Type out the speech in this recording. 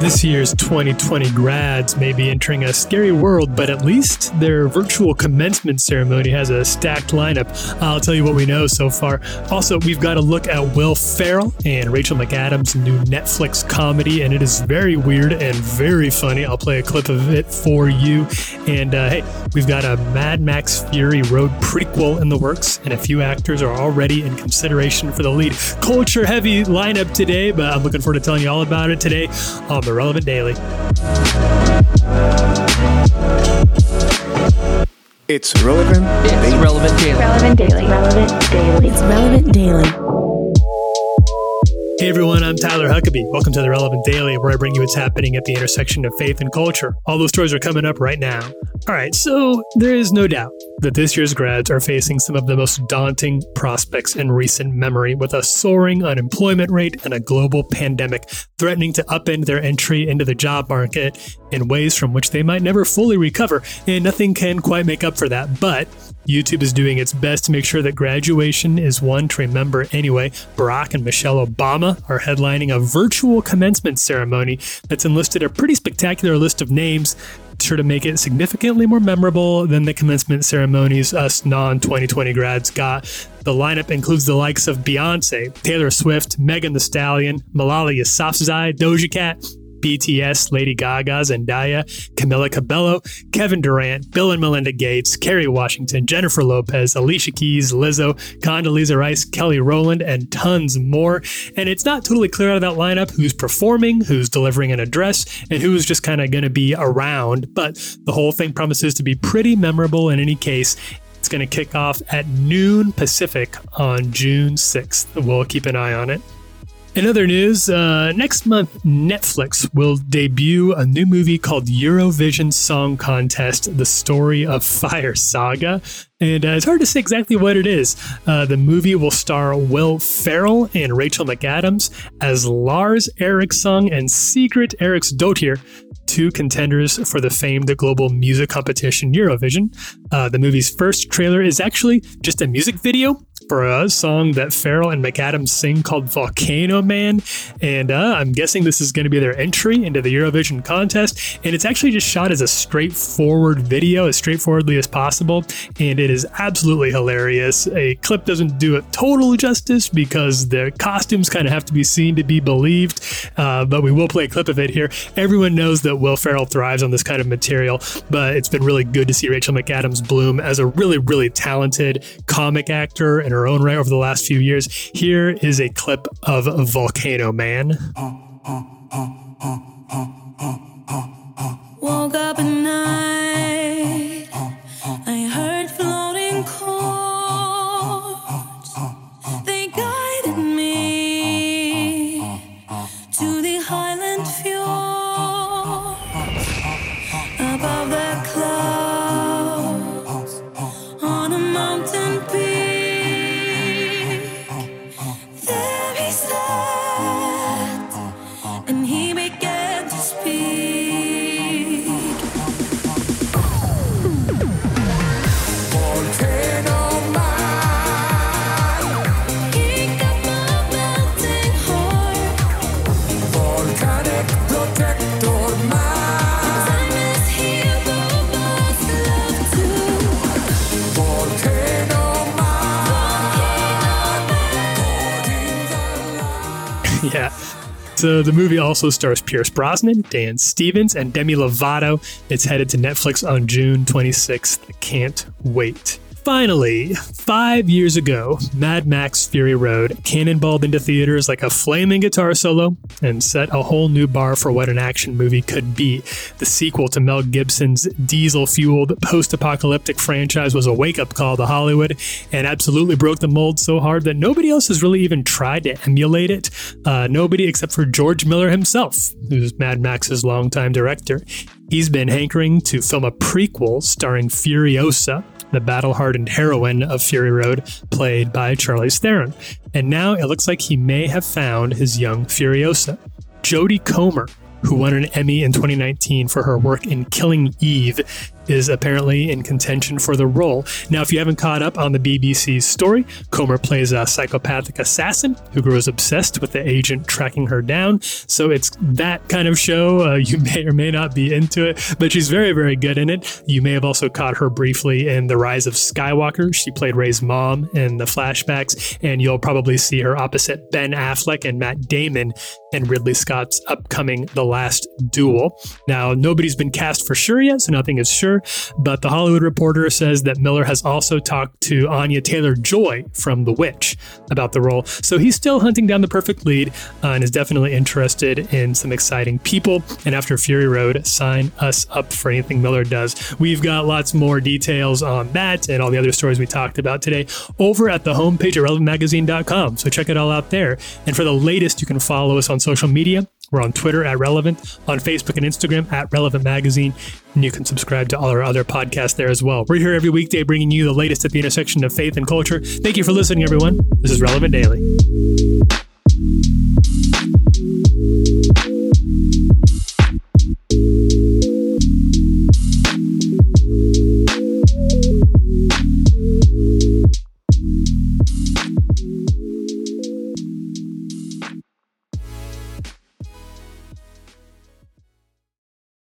This year's 2020 grads may be entering a scary world, but at least their virtual commencement ceremony has a stacked lineup. I'll tell you what we know so far. Also, we've got a look at Will Ferrell and Rachel McAdams' new Netflix comedy, and it is very weird and very funny. I'll play a clip of it for you. And uh, hey, we've got a Mad Max Fury Road prequel in the works, and a few actors are already in consideration for the lead. Culture heavy lineup today, but I'm looking forward to telling you all about it today on the Relevant Daily. It's relevant. It's daily. relevant daily. Relevant Daily. Relevant Daily. It's relevant daily. Hey everyone, I'm Tyler Huckabee. Welcome to the Relevant Daily, where I bring you what's happening at the intersection of faith and culture. All those stories are coming up right now. All right, so there is no doubt that this year's grads are facing some of the most daunting prospects in recent memory, with a soaring unemployment rate and a global pandemic threatening to upend their entry into the job market in ways from which they might never fully recover, and nothing can quite make up for that. But YouTube is doing its best to make sure that graduation is one to remember anyway. Barack and Michelle Obama are headlining a virtual commencement ceremony that's enlisted a pretty spectacular list of names sure to make it significantly more memorable than the commencement ceremonies us non 2020 grads got. The lineup includes the likes of Beyonce, Taylor Swift, Megan Thee Stallion, Malala Yousafzai, Doja Cat, BTS, Lady Gaga, Zendaya, Camila Cabello, Kevin Durant, Bill and Melinda Gates, Kerry Washington, Jennifer Lopez, Alicia Keys, Lizzo, Condoleezza Rice, Kelly Rowland, and tons more. And it's not totally clear out of that lineup who's performing, who's delivering an address, and who's just kind of going to be around. But the whole thing promises to be pretty memorable in any case. It's going to kick off at noon Pacific on June 6th. We'll keep an eye on it. In other news, uh, next month, Netflix will debut a new movie called Eurovision Song Contest The Story of Fire Saga. And uh, it's hard to say exactly what it is. Uh, the movie will star Will Ferrell and Rachel McAdams as Lars Eriksson and Sigrid Eriksdottir, two contenders for the famed global music competition Eurovision. Uh, the movie's first trailer is actually just a music video for a song that Ferrell and McAdams sing called Volcano Man. And uh, I'm guessing this is going to be their entry into the Eurovision contest. And it's actually just shot as a straightforward video, as straightforwardly as possible. And it is absolutely hilarious. A clip doesn't do it total justice because the costumes kind of have to be seen to be believed. Uh, but we will play a clip of it here. Everyone knows that Will Ferrell thrives on this kind of material, but it's been really good to see Rachel McAdams bloom as a really, really talented comic actor in her own right over the last few years. Here is a clip of Volcano Man. Woke up at night. yeah. So the movie also stars Pierce Brosnan, Dan Stevens, and Demi Lovato. It's headed to Netflix on June 26th. Can't wait. Finally, five years ago, Mad Max Fury Road cannonballed into theaters like a flaming guitar solo and set a whole new bar for what an action movie could be. The sequel to Mel Gibson's diesel fueled post apocalyptic franchise was a wake up call to Hollywood and absolutely broke the mold so hard that nobody else has really even tried to emulate it. Uh, nobody except for George Miller himself, who's Mad Max's longtime director. He's been hankering to film a prequel starring Furiosa, the battle hardened heroine of Fury Road, played by Charlize Theron. And now it looks like he may have found his young Furiosa. Jodie Comer, who won an Emmy in 2019 for her work in Killing Eve, is apparently in contention for the role. Now, if you haven't caught up on the BBC's story, Comer plays a psychopathic assassin who grows obsessed with the agent tracking her down. So it's that kind of show. Uh, you may or may not be into it, but she's very, very good in it. You may have also caught her briefly in The Rise of Skywalker. She played Rey's mom in the flashbacks, and you'll probably see her opposite Ben Affleck and Matt Damon in Ridley Scott's upcoming The Last Duel. Now, nobody's been cast for sure yet, so nothing is sure, but The Hollywood Reporter says that Miller has also talked to Anya Taylor Joy from The Witch about the role. So he's still hunting down the perfect lead uh, and is definitely interested in some exciting people. And after Fury Road, sign us up for anything Miller does. We've got lots more details on that and all the other stories we talked about today over at the homepage at relevantmagazine.com. So check it all out there. And for the latest, you can follow us on social media. We're on Twitter at Relevant, on Facebook and Instagram at Relevant Magazine, and you can subscribe to all our other podcasts there as well. We're here every weekday bringing you the latest at the intersection of faith and culture. Thank you for listening, everyone. This is Relevant Daily.